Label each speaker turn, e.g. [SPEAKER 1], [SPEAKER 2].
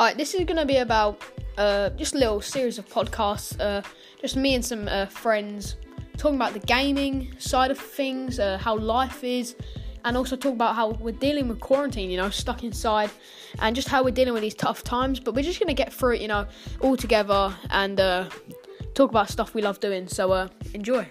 [SPEAKER 1] Alright, this is gonna be about uh, just a little series of podcasts. Uh, just me and some uh, friends talking about the gaming side of things, uh, how life is, and also talk about how we're dealing with quarantine. You know, stuck inside, and just how we're dealing with these tough times. But we're just gonna get through it. You know, all together and uh, talk about stuff we love doing. So uh, enjoy.